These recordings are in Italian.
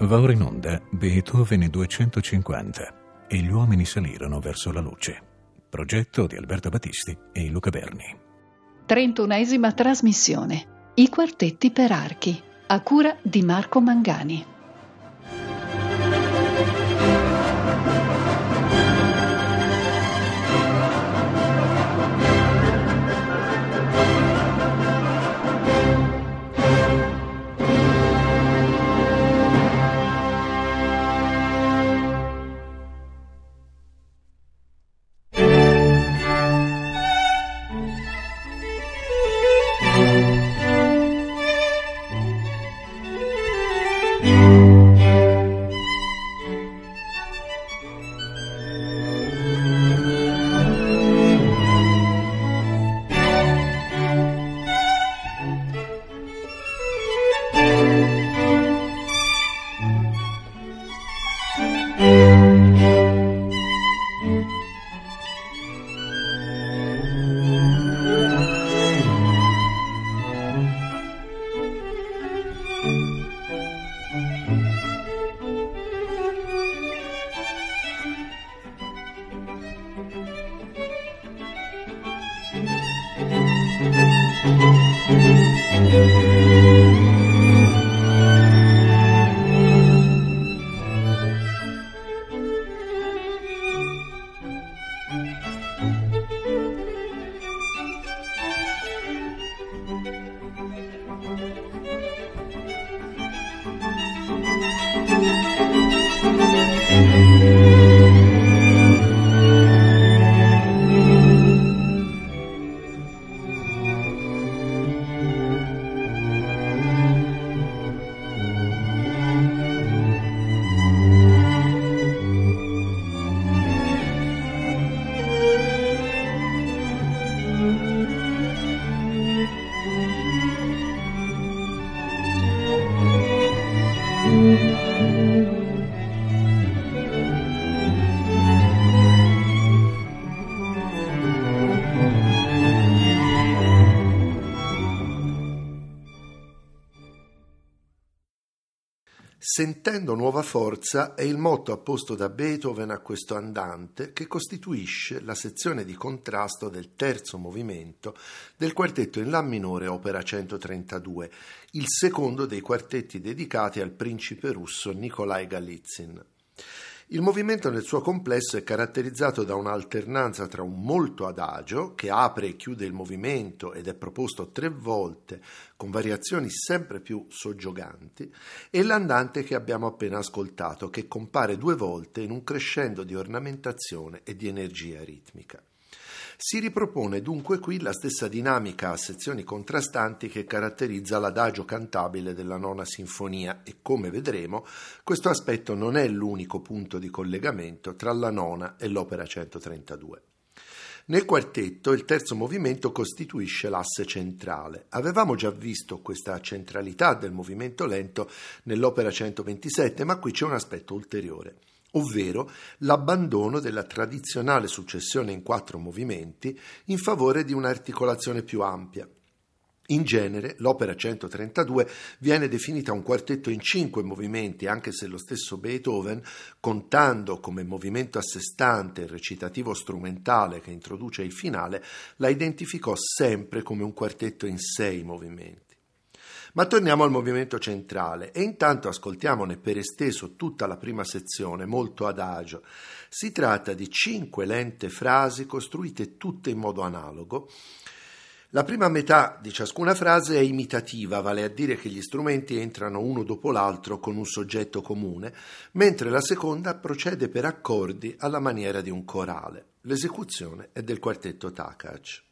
Va ora in onda Beethoven 250 e gli uomini salirono verso la luce. Progetto di Alberto Battisti e Luca Berni. 31esima trasmissione. I quartetti per archi. A cura di Marco Mangani. Sentendo nuova forza è il motto apposto da Beethoven a questo andante che costituisce la sezione di contrasto del terzo movimento del quartetto in La minore opera 132, il secondo dei quartetti dedicati al principe russo Nikolai Galitzin. Il movimento nel suo complesso è caratterizzato da un'alternanza tra un molto adagio, che apre e chiude il movimento ed è proposto tre volte, con variazioni sempre più soggioganti, e l'andante che abbiamo appena ascoltato, che compare due volte in un crescendo di ornamentazione e di energia ritmica. Si ripropone dunque qui la stessa dinamica a sezioni contrastanti che caratterizza l'adagio cantabile della nona sinfonia e come vedremo questo aspetto non è l'unico punto di collegamento tra la nona e l'opera 132. Nel quartetto il terzo movimento costituisce l'asse centrale. Avevamo già visto questa centralità del movimento lento nell'opera 127, ma qui c'è un aspetto ulteriore ovvero l'abbandono della tradizionale successione in quattro movimenti in favore di un'articolazione più ampia. In genere l'opera 132 viene definita un quartetto in cinque movimenti, anche se lo stesso Beethoven, contando come movimento a sé stante il recitativo strumentale che introduce il finale, la identificò sempre come un quartetto in sei movimenti. Ma torniamo al movimento centrale e intanto ascoltiamone per esteso tutta la prima sezione, molto adagio. Si tratta di cinque lente frasi costruite tutte in modo analogo. La prima metà di ciascuna frase è imitativa, vale a dire che gli strumenti entrano uno dopo l'altro con un soggetto comune, mentre la seconda procede per accordi alla maniera di un corale. L'esecuzione è del quartetto Takac.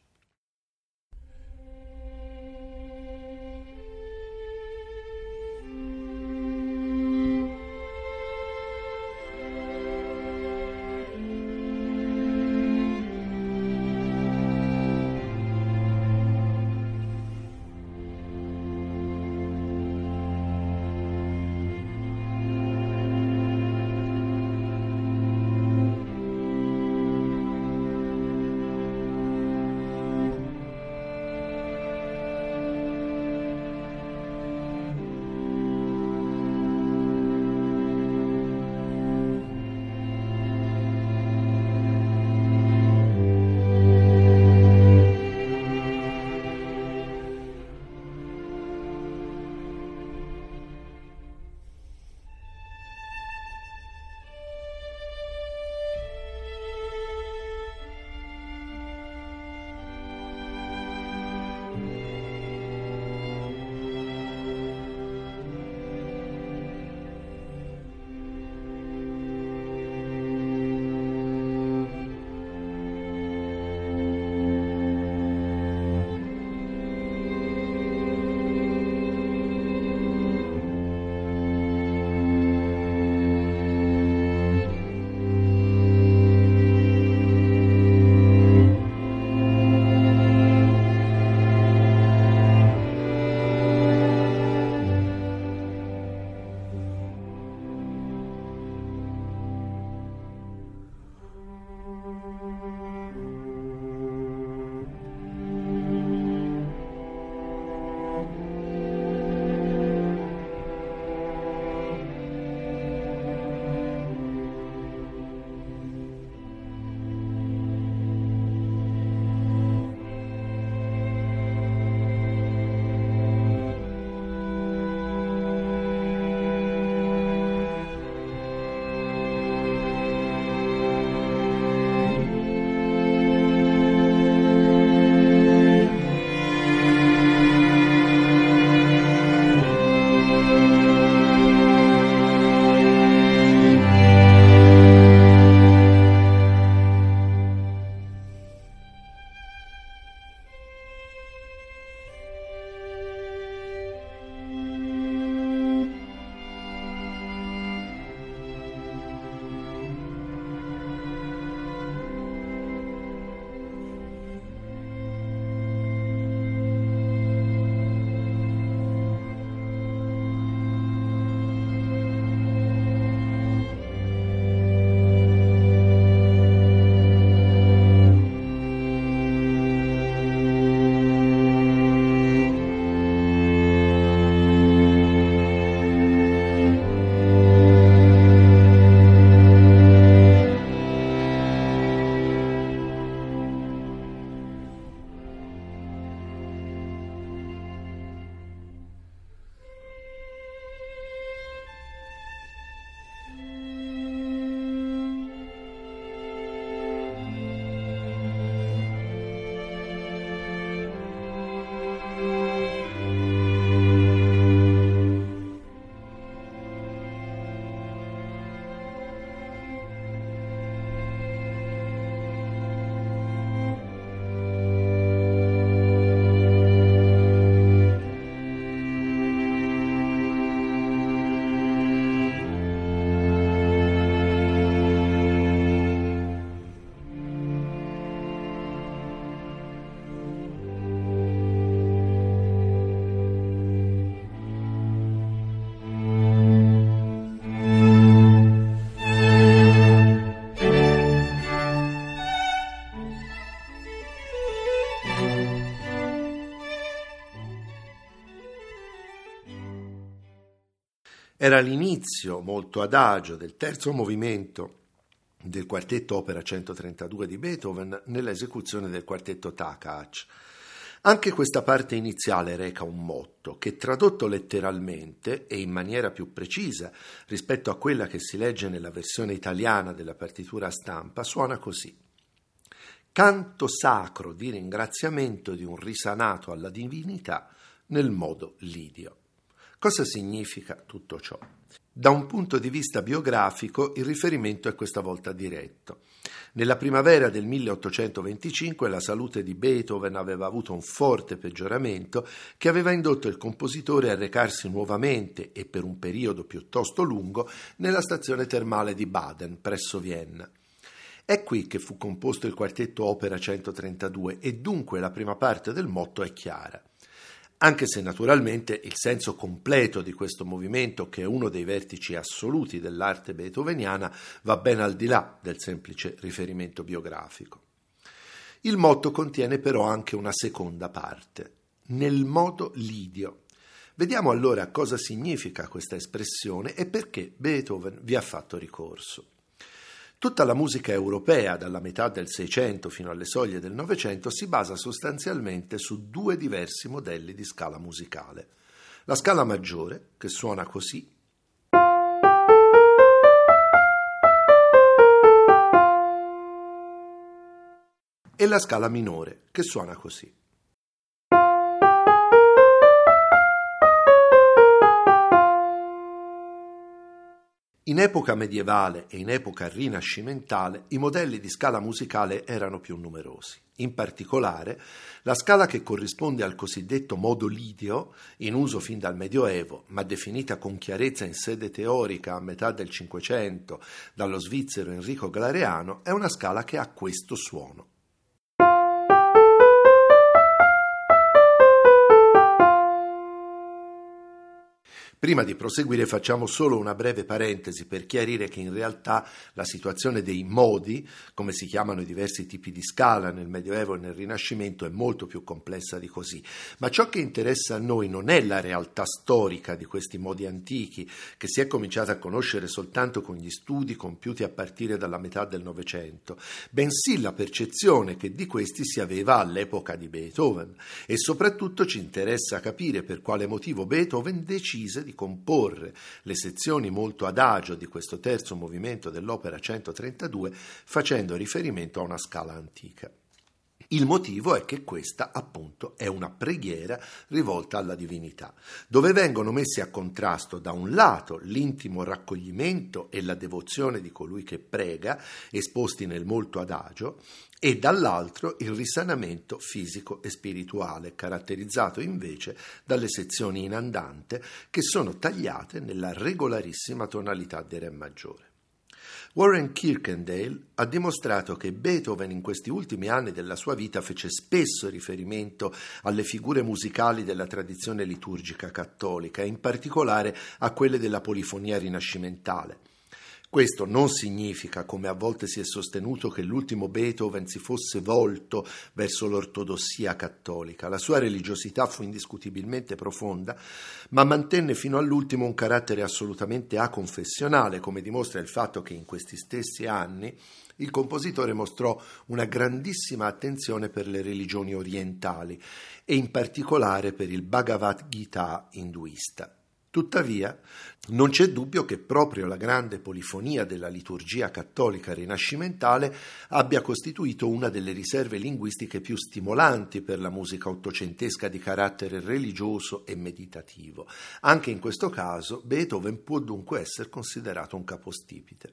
Era l'inizio molto adagio del terzo movimento del quartetto opera 132 di Beethoven nell'esecuzione del quartetto Takacs. Anche questa parte iniziale reca un motto che tradotto letteralmente e in maniera più precisa rispetto a quella che si legge nella versione italiana della partitura stampa suona così. Canto sacro di ringraziamento di un risanato alla divinità nel modo lidio. Cosa significa tutto ciò? Da un punto di vista biografico il riferimento è questa volta diretto. Nella primavera del 1825 la salute di Beethoven aveva avuto un forte peggioramento che aveva indotto il compositore a recarsi nuovamente e per un periodo piuttosto lungo nella stazione termale di Baden presso Vienna. È qui che fu composto il quartetto Opera 132 e dunque la prima parte del motto è chiara anche se naturalmente il senso completo di questo movimento, che è uno dei vertici assoluti dell'arte beethoveniana, va ben al di là del semplice riferimento biografico. Il motto contiene però anche una seconda parte, nel modo lidio. Vediamo allora cosa significa questa espressione e perché Beethoven vi ha fatto ricorso. Tutta la musica europea, dalla metà del Seicento fino alle soglie del Novecento, si basa sostanzialmente su due diversi modelli di scala musicale. La scala maggiore, che suona così, e la scala minore, che suona così. In epoca medievale e in epoca rinascimentale i modelli di scala musicale erano più numerosi. In particolare, la scala che corrisponde al cosiddetto modo lidio, in uso fin dal Medioevo, ma definita con chiarezza in sede teorica a metà del Cinquecento dallo svizzero Enrico Glareano, è una scala che ha questo suono. Prima di proseguire facciamo solo una breve parentesi per chiarire che in realtà la situazione dei modi, come si chiamano i diversi tipi di scala nel Medioevo e nel Rinascimento, è molto più complessa di così. Ma ciò che interessa a noi non è la realtà storica di questi modi antichi, che si è cominciata a conoscere soltanto con gli studi compiuti a partire dalla metà del Novecento, bensì la percezione che di questi si aveva all'epoca di Beethoven. E soprattutto ci interessa capire per quale motivo Beethoven decise di comporre le sezioni molto adagio di questo terzo movimento dell'opera 132 facendo riferimento a una scala antica. Il motivo è che questa, appunto, è una preghiera rivolta alla divinità, dove vengono messi a contrasto da un lato l'intimo raccoglimento e la devozione di colui che prega, esposti nel molto adagio, e dall'altro il risanamento fisico e spirituale, caratterizzato invece dalle sezioni in andante che sono tagliate nella regolarissima tonalità di Re maggiore. Warren Kirkendale ha dimostrato che Beethoven in questi ultimi anni della sua vita fece spesso riferimento alle figure musicali della tradizione liturgica cattolica in particolare a quelle della polifonia rinascimentale. Questo non significa, come a volte si è sostenuto, che l'ultimo Beethoven si fosse volto verso l'ortodossia cattolica. La sua religiosità fu indiscutibilmente profonda, ma mantenne fino all'ultimo un carattere assolutamente aconfessionale, come dimostra il fatto che in questi stessi anni il compositore mostrò una grandissima attenzione per le religioni orientali e in particolare per il Bhagavad Gita induista. Tuttavia, non c'è dubbio che proprio la grande polifonia della liturgia cattolica rinascimentale abbia costituito una delle riserve linguistiche più stimolanti per la musica ottocentesca di carattere religioso e meditativo. Anche in questo caso Beethoven può dunque essere considerato un capostipite.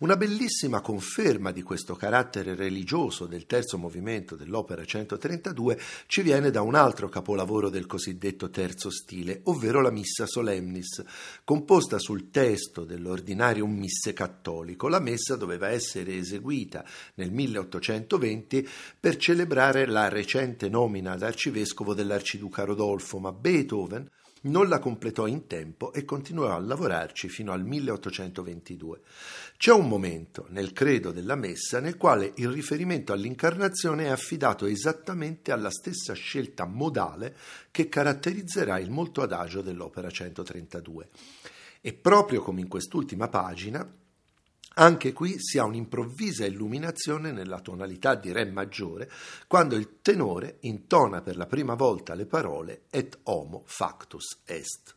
Una bellissima conferma di questo carattere religioso del terzo movimento dell'opera 132 ci viene da un altro capolavoro del cosiddetto terzo stile, ovvero la Missa Solemnis, composta sul testo dell'ordinarium misse cattolico. La messa doveva essere eseguita nel 1820 per celebrare la recente nomina ad arcivescovo dell'arciduca Rodolfo, ma Beethoven non la completò in tempo e continuò a lavorarci fino al 1822. C'è un momento nel credo della messa nel quale il riferimento all'incarnazione è affidato esattamente alla stessa scelta modale che caratterizzerà il molto adagio dell'opera 132. E proprio come in quest'ultima pagina, anche qui si ha un'improvvisa illuminazione nella tonalità di Re maggiore quando il tenore intona per la prima volta le parole Et homo factus est.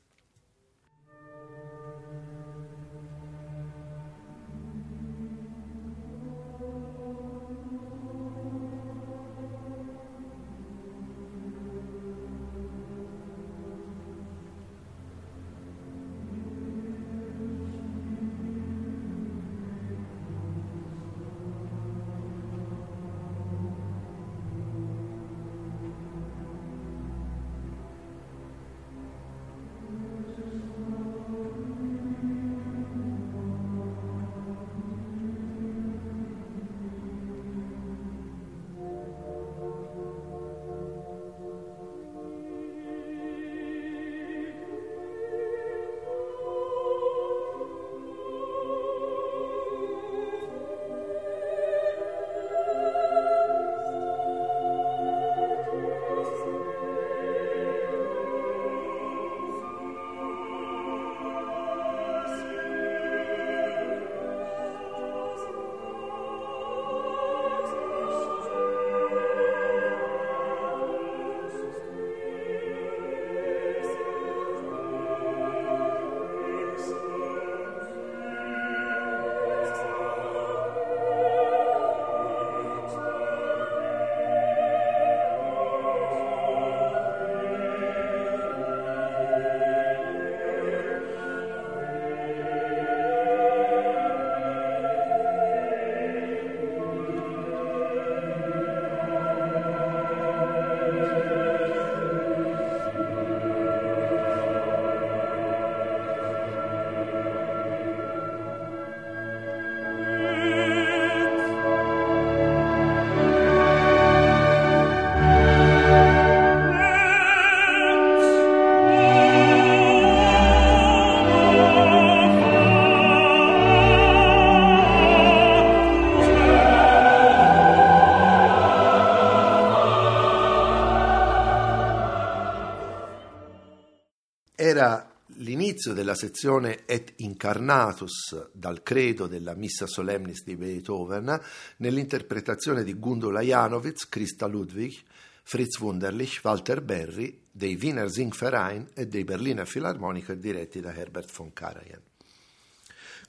l'inizio della sezione Et Incarnatus dal credo della Missa Solemnis di Beethoven nell'interpretazione di Gundula Janowitz, Christa Ludwig, Fritz Wunderlich, Walter Berry, dei Wiener Singverein e dei Berliner Philharmoniker diretti da Herbert von Karajan.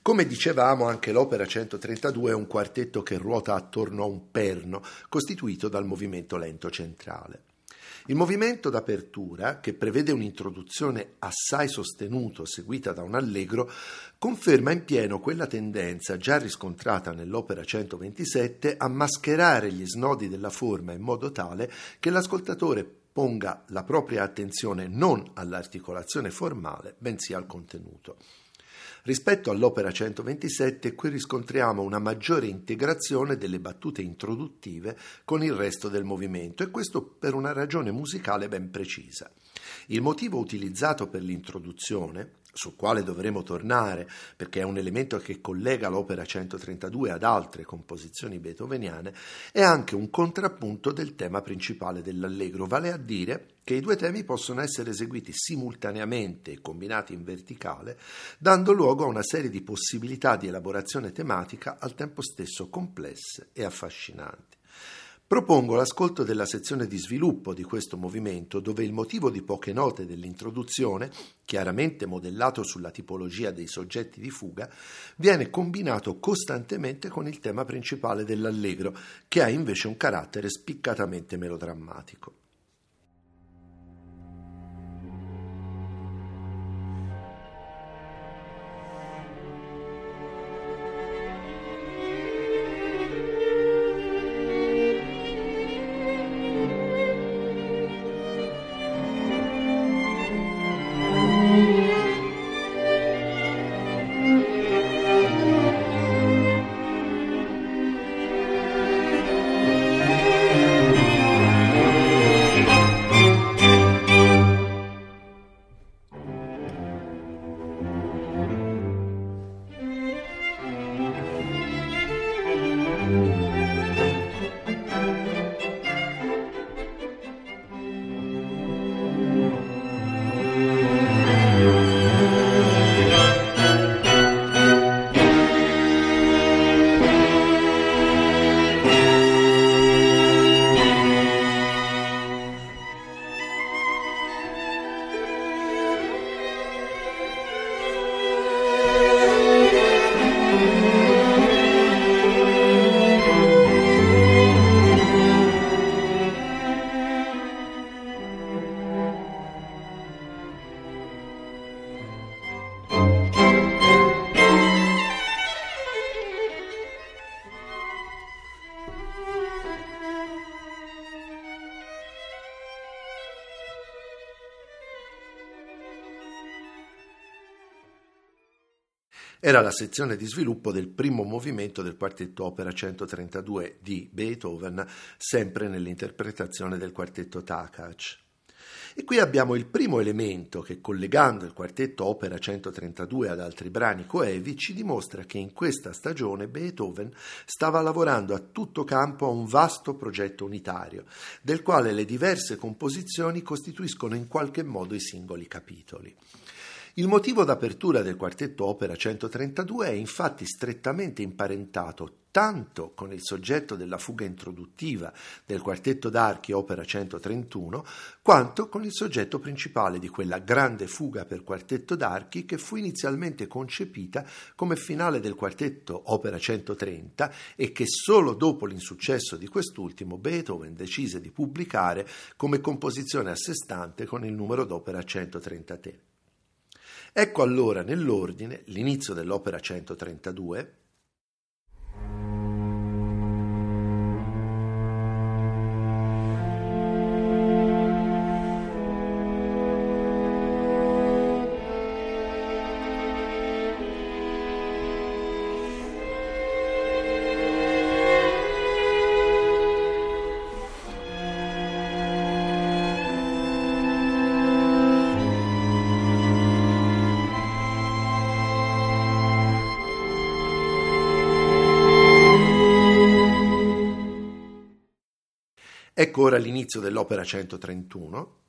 Come dicevamo, anche l'opera 132 è un quartetto che ruota attorno a un perno costituito dal movimento lento centrale. Il movimento d'apertura, che prevede un'introduzione assai sostenuto seguita da un allegro, conferma in pieno quella tendenza già riscontrata nell'opera 127 a mascherare gli snodi della forma in modo tale che l'ascoltatore ponga la propria attenzione non all'articolazione formale, bensì al contenuto. Rispetto all'opera 127 qui riscontriamo una maggiore integrazione delle battute introduttive con il resto del movimento e questo per una ragione musicale ben precisa. Il motivo utilizzato per l'introduzione, sul quale dovremo tornare perché è un elemento che collega l'opera 132 ad altre composizioni beethoveniane, è anche un contrappunto del tema principale dell'allegro, vale a dire che i due temi possono essere eseguiti simultaneamente e combinati in verticale, dando luogo a una serie di possibilità di elaborazione tematica al tempo stesso complesse e affascinanti. Propongo l'ascolto della sezione di sviluppo di questo movimento, dove il motivo di poche note dell'introduzione, chiaramente modellato sulla tipologia dei soggetti di fuga, viene combinato costantemente con il tema principale dell'allegro, che ha invece un carattere spiccatamente melodrammatico. Era la sezione di sviluppo del primo movimento del quartetto opera 132 di Beethoven, sempre nell'interpretazione del quartetto Takacs. E qui abbiamo il primo elemento che, collegando il quartetto Opera 132 ad altri brani coevi, ci dimostra che in questa stagione Beethoven stava lavorando a tutto campo a un vasto progetto unitario, del quale le diverse composizioni costituiscono in qualche modo i singoli capitoli. Il motivo d'apertura del quartetto Opera 132 è infatti strettamente imparentato tanto con il soggetto della fuga introduttiva del quartetto d'archi Opera 131, quanto con il soggetto principale di quella grande fuga per quartetto d'archi che fu inizialmente concepita come finale del quartetto Opera 130 e che solo dopo l'insuccesso di quest'ultimo Beethoven decise di pubblicare come composizione a sé stante con il numero d'opera 133. Ecco allora nell'ordine l'inizio dell'opera 132, Ecco ora l'inizio dell'opera 131,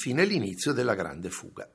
infine l'inizio della grande fuga.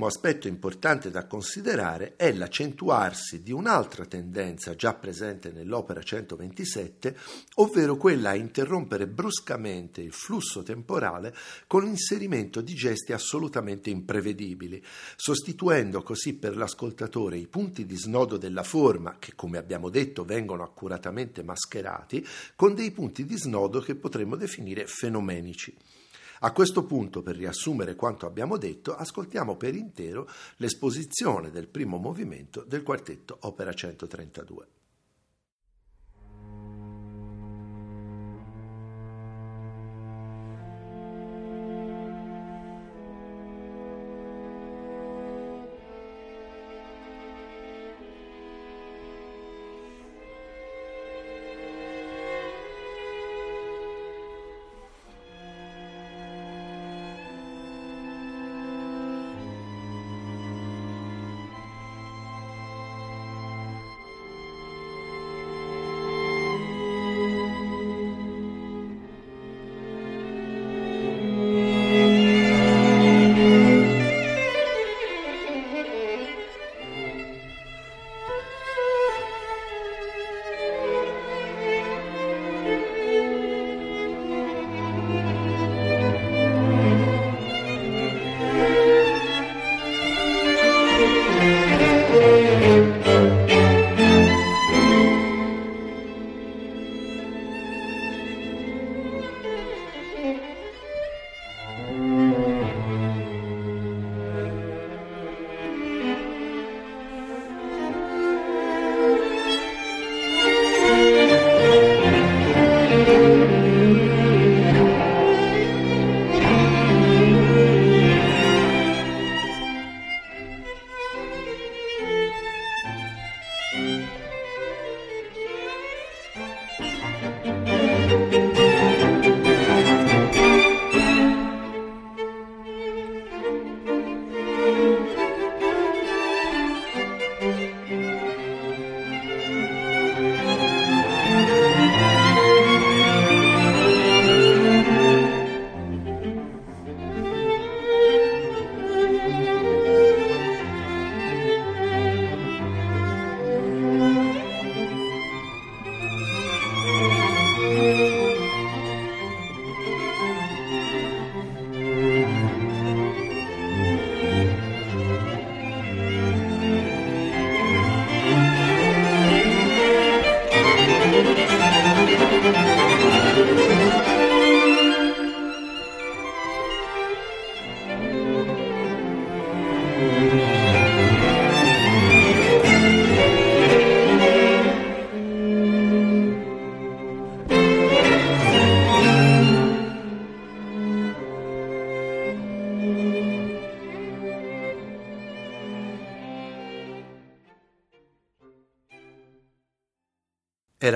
Ultimo aspetto importante da considerare è l'accentuarsi di un'altra tendenza già presente nell'opera 127, ovvero quella a interrompere bruscamente il flusso temporale con l'inserimento di gesti assolutamente imprevedibili, sostituendo così per l'ascoltatore i punti di snodo della forma, che come abbiamo detto vengono accuratamente mascherati, con dei punti di snodo che potremmo definire fenomenici. A questo punto, per riassumere quanto abbiamo detto, ascoltiamo per intero l'esposizione del primo movimento del quartetto Opera 132.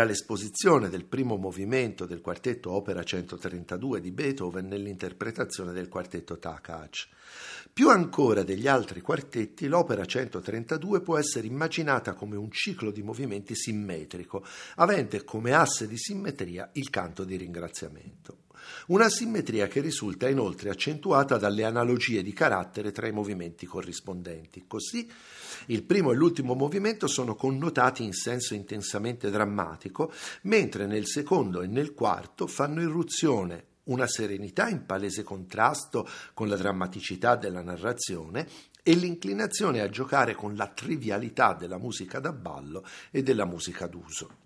Era l'esposizione del primo movimento del quartetto Opera 132 di Beethoven nell'interpretazione del quartetto Takacs. Più ancora degli altri quartetti, l'opera 132 può essere immaginata come un ciclo di movimenti simmetrico, avente come asse di simmetria il canto di ringraziamento. Una simmetria che risulta inoltre accentuata dalle analogie di carattere tra i movimenti corrispondenti. Così il primo e l'ultimo movimento sono connotati in senso intensamente drammatico, mentre nel secondo e nel quarto fanno irruzione una serenità in palese contrasto con la drammaticità della narrazione e l'inclinazione a giocare con la trivialità della musica da ballo e della musica d'uso.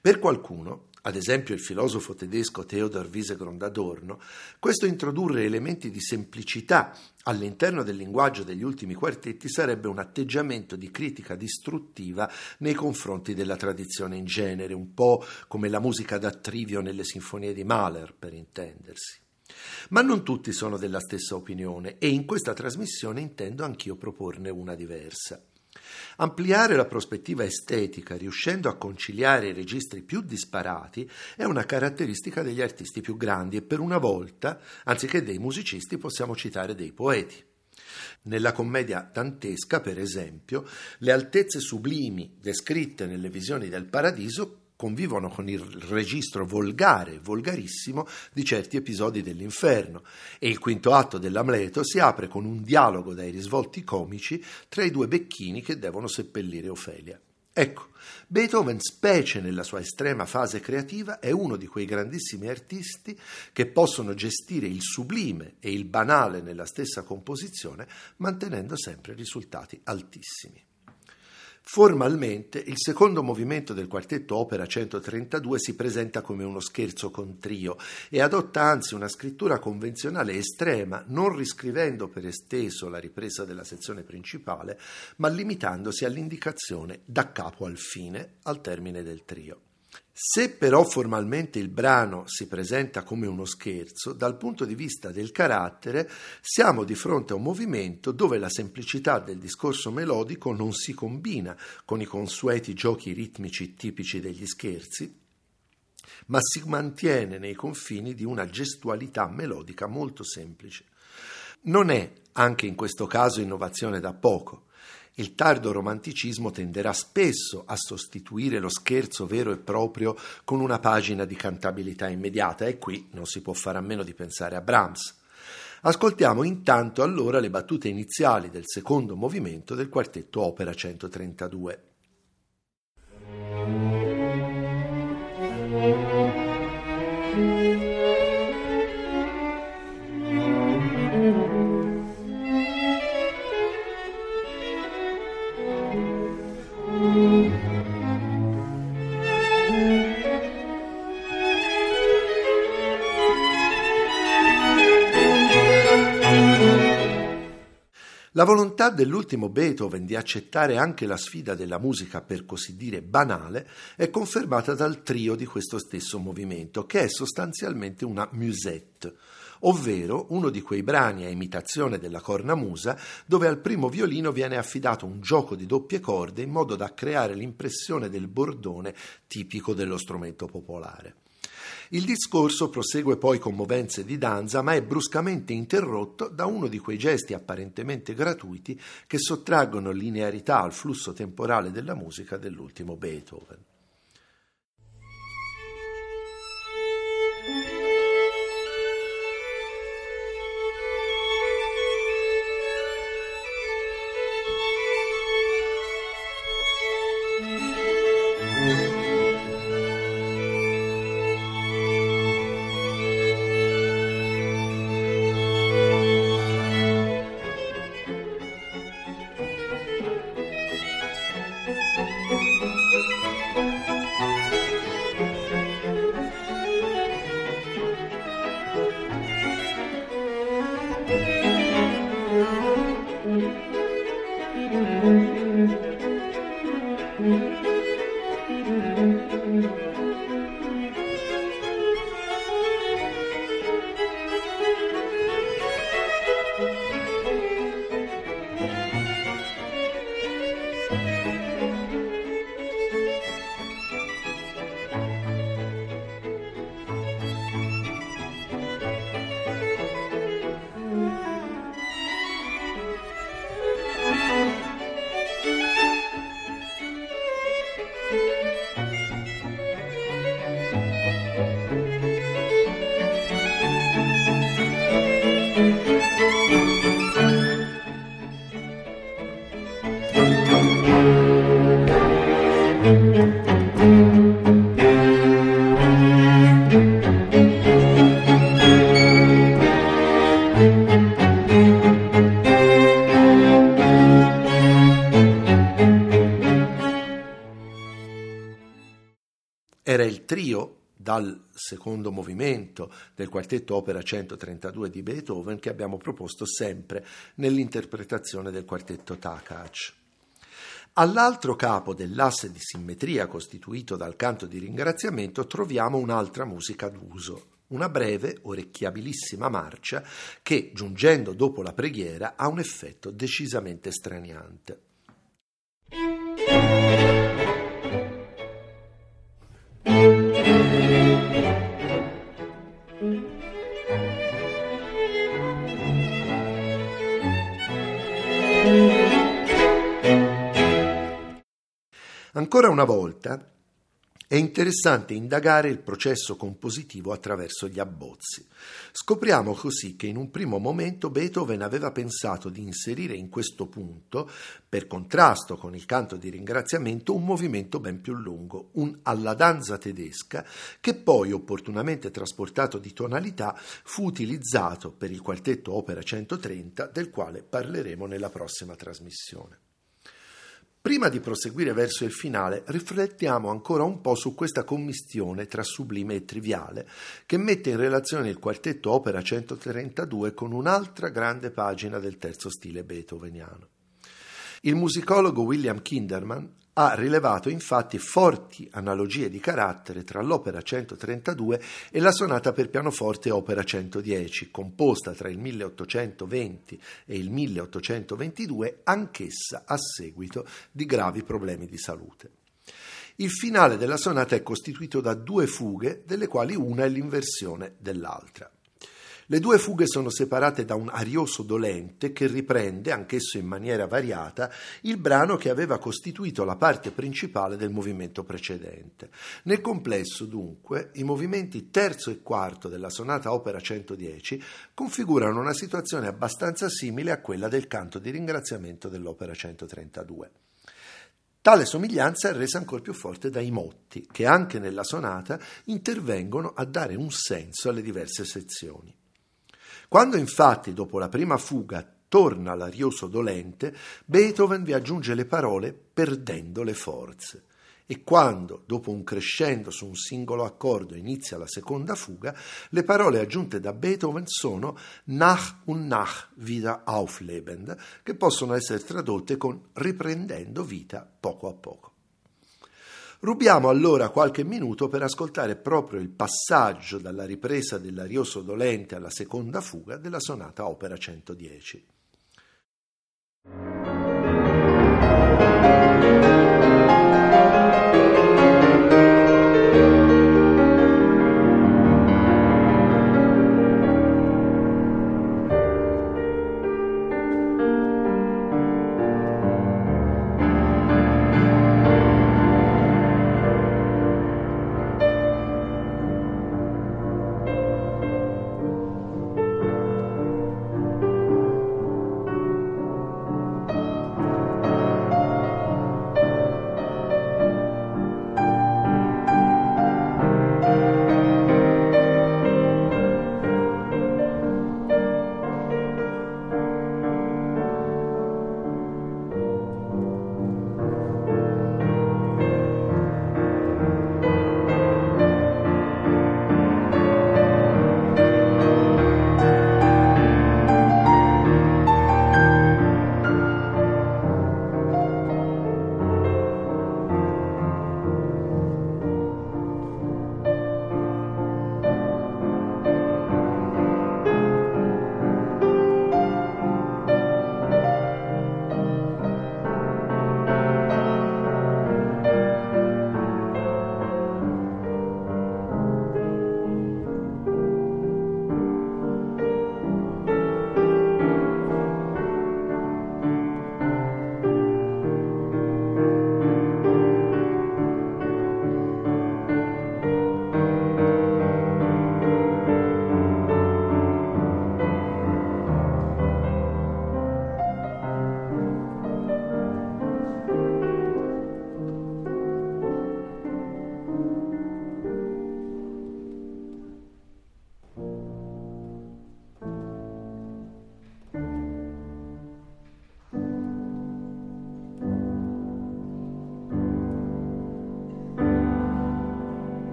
Per qualcuno, ad esempio il filosofo tedesco Theodor Wiesegrund Adorno, questo introdurre elementi di semplicità all'interno del linguaggio degli ultimi quartetti sarebbe un atteggiamento di critica distruttiva nei confronti della tradizione in genere, un po' come la musica da trivio nelle sinfonie di Mahler, per intendersi. Ma non tutti sono della stessa opinione e in questa trasmissione intendo anch'io proporne una diversa. Ampliare la prospettiva estetica riuscendo a conciliare i registri più disparati è una caratteristica degli artisti più grandi e per una volta, anziché dei musicisti, possiamo citare dei poeti. Nella commedia dantesca, per esempio, le altezze sublimi descritte nelle visioni del paradiso convivono con il registro volgare, volgarissimo di certi episodi dell'inferno e il quinto atto dell'Amleto si apre con un dialogo dai risvolti comici tra i due becchini che devono seppellire Ofelia. Ecco, Beethoven, specie nella sua estrema fase creativa, è uno di quei grandissimi artisti che possono gestire il sublime e il banale nella stessa composizione, mantenendo sempre risultati altissimi. Formalmente il secondo movimento del quartetto opera 132 si presenta come uno scherzo con trio e adotta anzi una scrittura convenzionale estrema, non riscrivendo per esteso la ripresa della sezione principale, ma limitandosi all'indicazione da capo al fine al termine del trio. Se però formalmente il brano si presenta come uno scherzo, dal punto di vista del carattere siamo di fronte a un movimento dove la semplicità del discorso melodico non si combina con i consueti giochi ritmici tipici degli scherzi, ma si mantiene nei confini di una gestualità melodica molto semplice. Non è, anche in questo caso, innovazione da poco il tardo romanticismo tenderà spesso a sostituire lo scherzo vero e proprio con una pagina di cantabilità immediata e qui non si può fare a meno di pensare a Brahms. Ascoltiamo intanto allora le battute iniziali del secondo movimento del quartetto Opera 132. La volontà dell'ultimo Beethoven di accettare anche la sfida della musica per così dire banale è confermata dal trio di questo stesso movimento, che è sostanzialmente una musette, ovvero uno di quei brani a imitazione della cornamusa dove al primo violino viene affidato un gioco di doppie corde in modo da creare l'impressione del bordone tipico dello strumento popolare. Il discorso prosegue poi con movenze di danza, ma è bruscamente interrotto da uno di quei gesti apparentemente gratuiti che sottraggono linearità al flusso temporale della musica dell'ultimo Beethoven. Movimento del quartetto opera 132 di Beethoven che abbiamo proposto sempre nell'interpretazione del quartetto Takacs. All'altro capo dell'asse di simmetria costituito dal canto di ringraziamento troviamo un'altra musica d'uso, una breve, orecchiabilissima marcia che, giungendo dopo la preghiera, ha un effetto decisamente straniante. Ancora una volta è interessante indagare il processo compositivo attraverso gli abbozzi. Scopriamo così che in un primo momento Beethoven aveva pensato di inserire in questo punto, per contrasto con il canto di ringraziamento, un movimento ben più lungo, un alla danza tedesca, che poi, opportunamente trasportato di tonalità, fu utilizzato per il quartetto Opera 130, del quale parleremo nella prossima trasmissione. Prima di proseguire verso il finale, riflettiamo ancora un po' su questa commistione tra sublime e triviale, che mette in relazione il quartetto opera 132 con un'altra grande pagina del terzo stile beethoveniano. Il musicologo William Kinderman ha rilevato infatti forti analogie di carattere tra l'opera 132 e la sonata per pianoforte opera 110, composta tra il 1820 e il 1822, anch'essa a seguito di gravi problemi di salute. Il finale della sonata è costituito da due fughe, delle quali una è l'inversione dell'altra. Le due fughe sono separate da un arioso dolente che riprende, anch'esso in maniera variata, il brano che aveva costituito la parte principale del movimento precedente. Nel complesso, dunque, i movimenti terzo e quarto della sonata opera 110 configurano una situazione abbastanza simile a quella del canto di ringraziamento dell'opera 132. Tale somiglianza è resa ancora più forte dai motti, che anche nella sonata intervengono a dare un senso alle diverse sezioni. Quando infatti dopo la prima fuga torna l'arioso dolente, Beethoven vi aggiunge le parole perdendo le forze. E quando, dopo un crescendo su un singolo accordo, inizia la seconda fuga, le parole aggiunte da Beethoven sono nach und nach wieder auflebend, che possono essere tradotte con riprendendo vita poco a poco. Rubiamo allora qualche minuto per ascoltare proprio il passaggio dalla ripresa dell'Arioso dolente alla seconda fuga della sonata opera 110.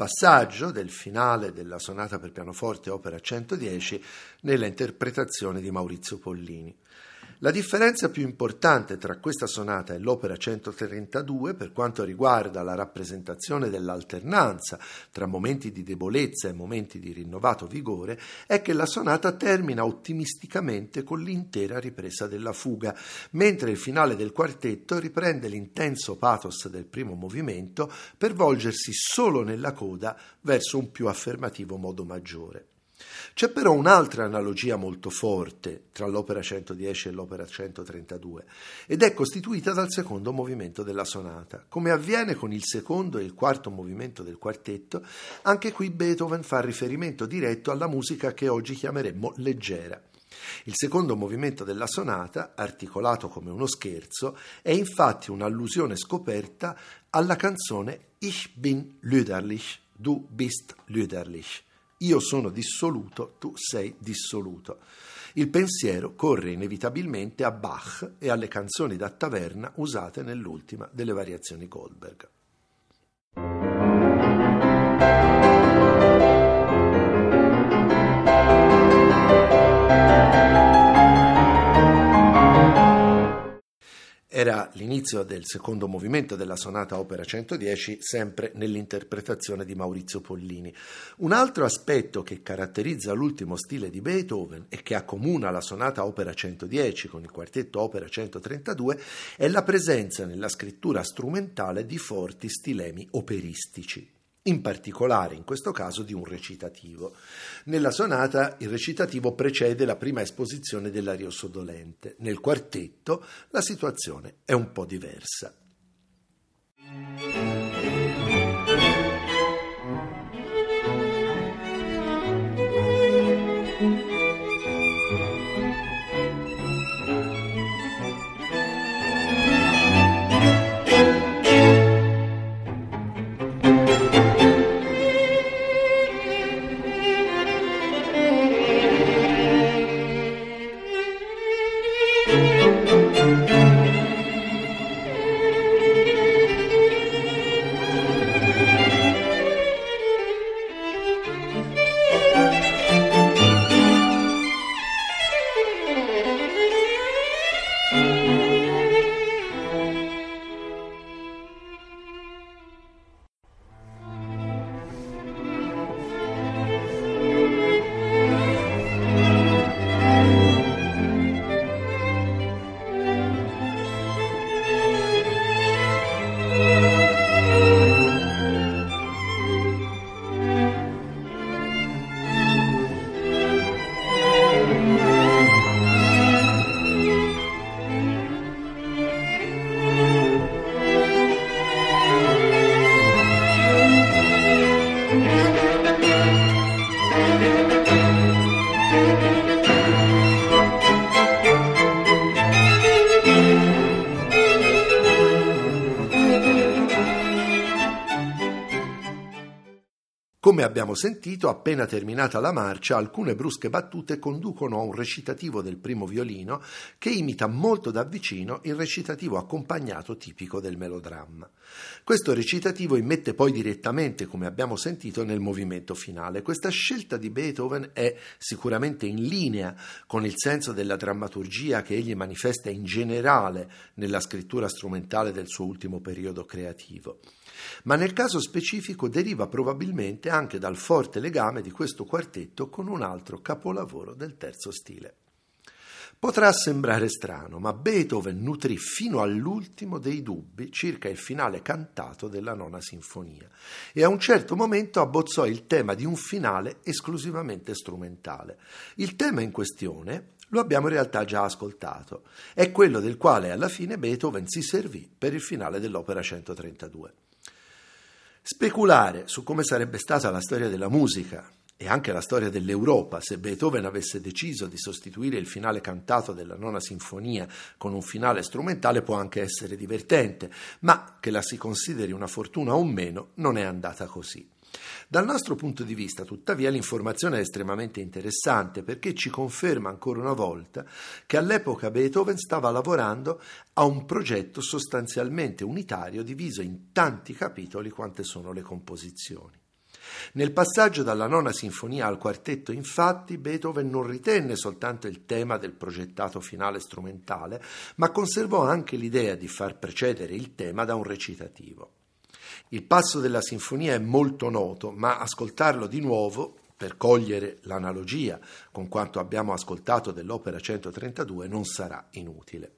Passaggio del finale della sonata per pianoforte opera 110 nella interpretazione di Maurizio Pollini. La differenza più importante tra questa sonata e l'opera 132 per quanto riguarda la rappresentazione dell'alternanza tra momenti di debolezza e momenti di rinnovato vigore è che la sonata termina ottimisticamente con l'intera ripresa della fuga, mentre il finale del quartetto riprende l'intenso pathos del primo movimento per volgersi solo nella coda verso un più affermativo modo maggiore. C'è però un'altra analogia molto forte tra l'opera 110 e l'opera 132 ed è costituita dal secondo movimento della sonata. Come avviene con il secondo e il quarto movimento del quartetto, anche qui Beethoven fa riferimento diretto alla musica che oggi chiameremmo leggera. Il secondo movimento della sonata, articolato come uno scherzo, è infatti un'allusione scoperta alla canzone Ich bin Lüderlich, du bist Lüderlich io sono dissoluto, tu sei dissoluto. Il pensiero corre inevitabilmente a Bach e alle canzoni da taverna usate nell'ultima delle variazioni Goldberg. Era l'inizio del secondo movimento della sonata opera 110, sempre nell'interpretazione di Maurizio Pollini. Un altro aspetto che caratterizza l'ultimo stile di Beethoven e che accomuna la sonata opera 110 con il quartetto opera 132 è la presenza nella scrittura strumentale di forti stilemi operistici in particolare in questo caso di un recitativo. Nella sonata il recitativo precede la prima esposizione dell'arioso dolente, nel quartetto la situazione è un po' diversa. Come abbiamo sentito, appena terminata la marcia, alcune brusche battute conducono a un recitativo del primo violino che imita molto da vicino il recitativo accompagnato tipico del melodramma. Questo recitativo immette poi direttamente, come abbiamo sentito, nel movimento finale. Questa scelta di Beethoven è sicuramente in linea con il senso della drammaturgia che egli manifesta in generale nella scrittura strumentale del suo ultimo periodo creativo ma nel caso specifico deriva probabilmente anche dal forte legame di questo quartetto con un altro capolavoro del terzo stile. Potrà sembrare strano, ma Beethoven nutrì fino all'ultimo dei dubbi circa il finale cantato della nona sinfonia e a un certo momento abbozzò il tema di un finale esclusivamente strumentale. Il tema in questione lo abbiamo in realtà già ascoltato, è quello del quale alla fine Beethoven si servì per il finale dell'opera 132. Speculare su come sarebbe stata la storia della musica e anche la storia dell'Europa se Beethoven avesse deciso di sostituire il finale cantato della nona sinfonia con un finale strumentale può anche essere divertente, ma che la si consideri una fortuna o meno non è andata così. Dal nostro punto di vista, tuttavia, l'informazione è estremamente interessante perché ci conferma ancora una volta che all'epoca Beethoven stava lavorando a un progetto sostanzialmente unitario diviso in tanti capitoli quante sono le composizioni. Nel passaggio dalla nona sinfonia al quartetto, infatti, Beethoven non ritenne soltanto il tema del progettato finale strumentale, ma conservò anche l'idea di far precedere il tema da un recitativo. Il passo della sinfonia è molto noto, ma ascoltarlo di nuovo per cogliere l'analogia con quanto abbiamo ascoltato dell'opera 132 non sarà inutile.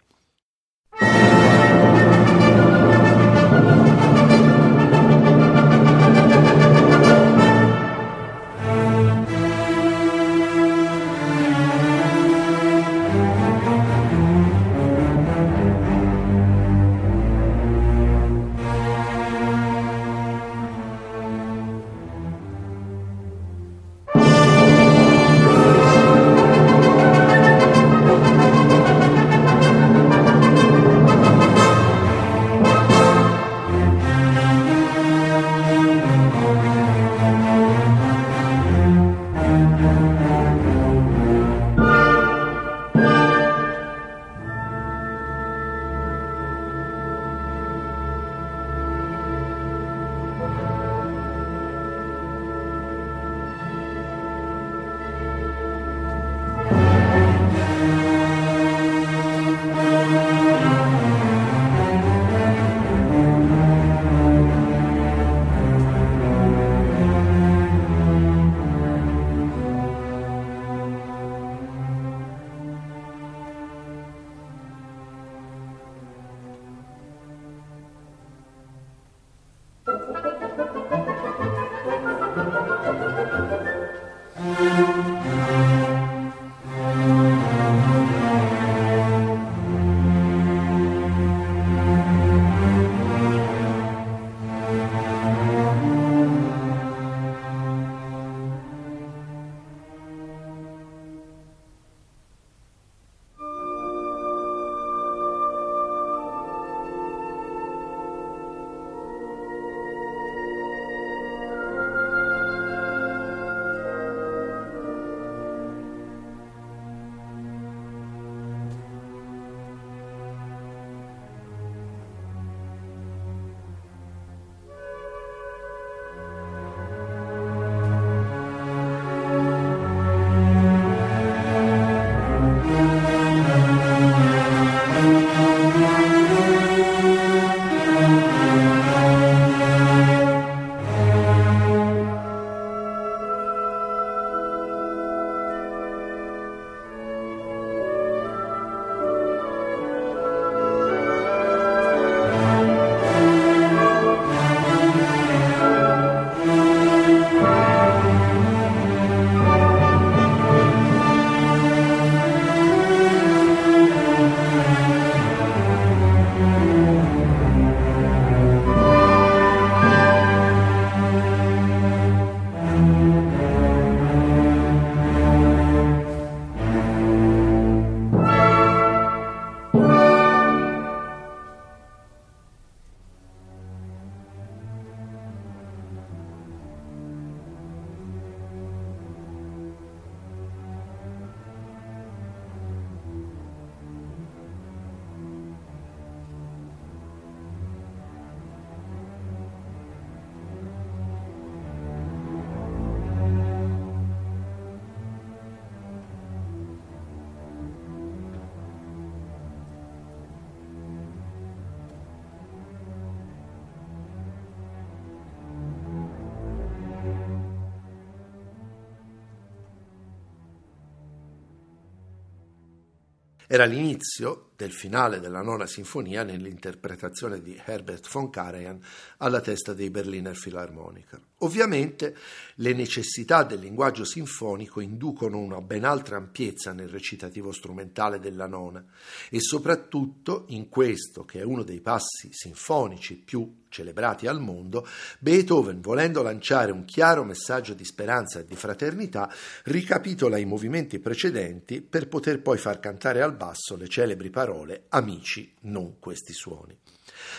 Era l'inizio del finale della nona sinfonia nell'interpretazione di Herbert von Karajan alla testa dei Berliner Philharmoniker. Ovviamente le necessità del linguaggio sinfonico inducono una ben altra ampiezza nel recitativo strumentale della nona e soprattutto in questo, che è uno dei passi sinfonici più celebrati al mondo, Beethoven, volendo lanciare un chiaro messaggio di speranza e di fraternità, ricapitola i movimenti precedenti per poter poi far cantare al contrabbasso le celebri parole Amici, non questi suoni.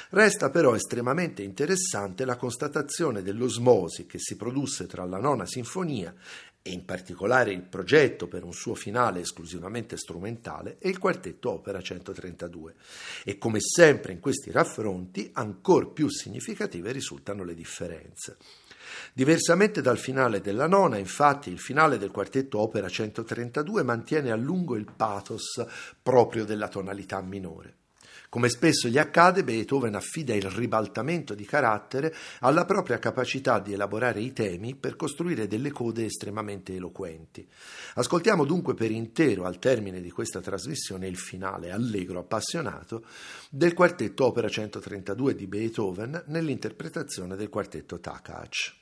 Resta però estremamente interessante la constatazione dell'osmosi che si produsse tra la nona sinfonia e in particolare il progetto per un suo finale esclusivamente strumentale e il quartetto opera 132. E come sempre in questi raffronti ancor più significative risultano le differenze. Diversamente dal finale della nona, infatti, il finale del quartetto opera 132 mantiene a lungo il pathos proprio della tonalità minore. Come spesso gli accade, Beethoven affida il ribaltamento di carattere alla propria capacità di elaborare i temi per costruire delle code estremamente eloquenti. Ascoltiamo dunque per intero, al termine di questa trasmissione, il finale allegro appassionato del quartetto opera 132 di Beethoven nell'interpretazione del quartetto Takacs.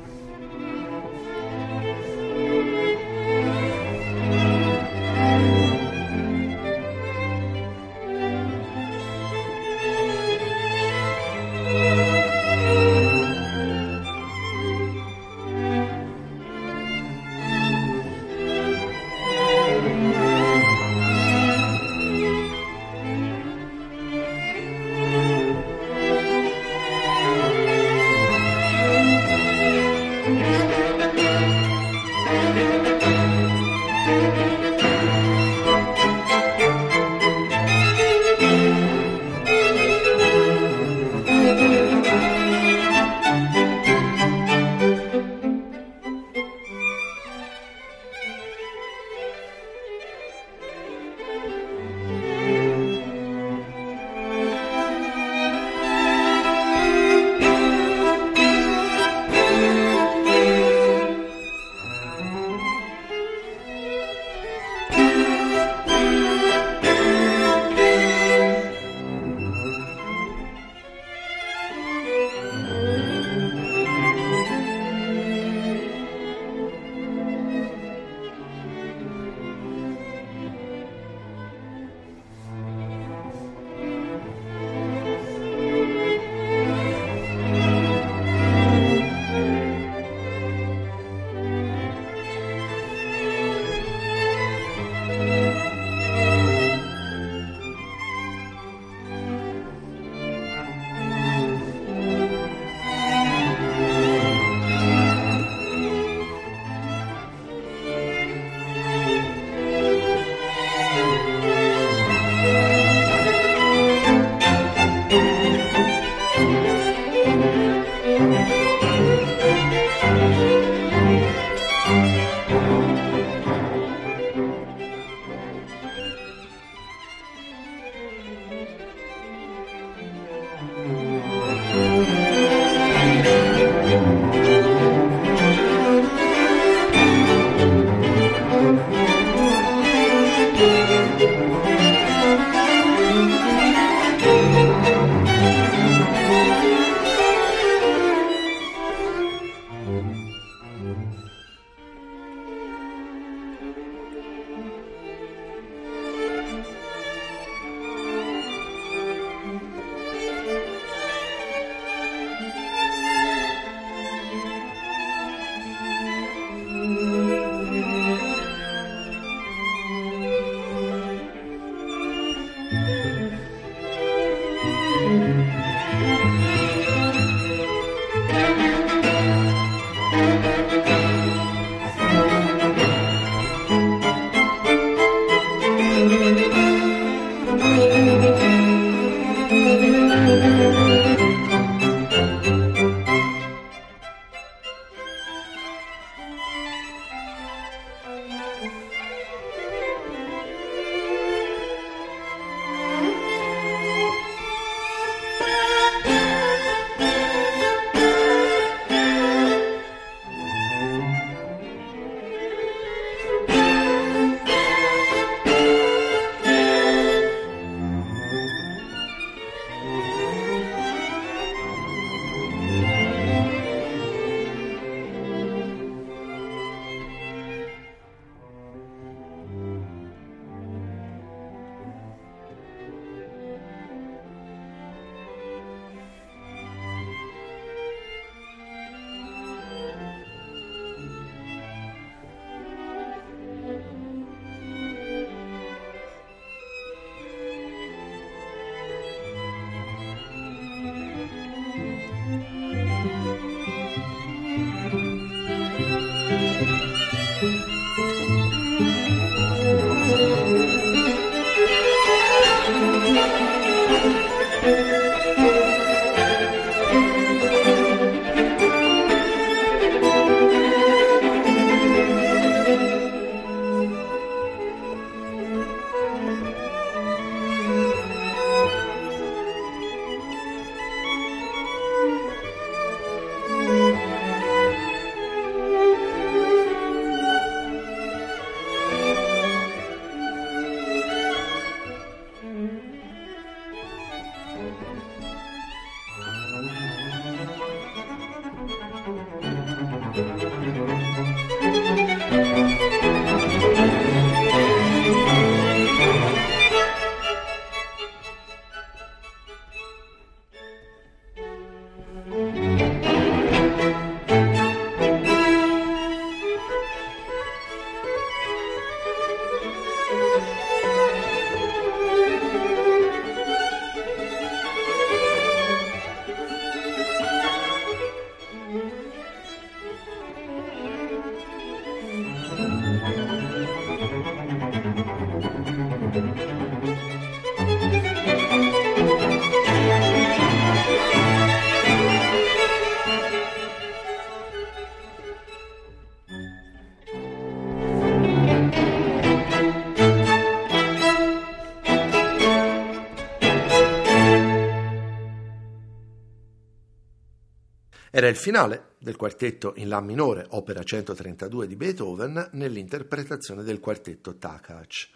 Era il finale del quartetto in La minore, opera 132 di Beethoven, nell'interpretazione del quartetto Takacs.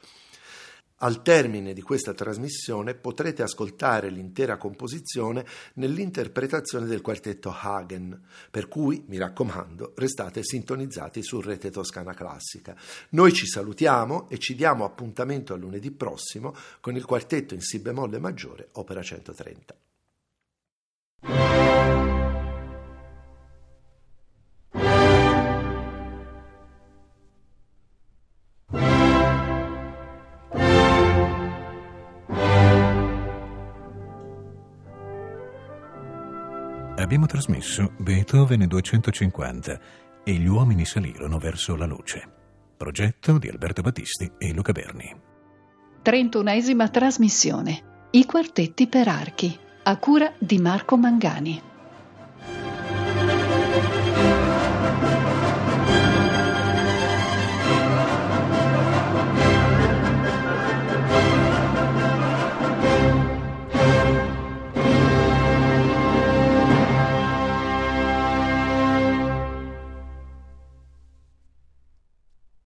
Al termine di questa trasmissione potrete ascoltare l'intera composizione nell'interpretazione del quartetto Hagen, per cui, mi raccomando, restate sintonizzati su Rete Toscana Classica. Noi ci salutiamo e ci diamo appuntamento a lunedì prossimo con il quartetto in Si bemolle maggiore, opera 130. Abbiamo trasmesso Beethoven 250 e gli uomini salirono verso la luce. Progetto di Alberto Battisti e Luca Berni. 31esima trasmissione. I quartetti per archi. A cura di Marco Mangani.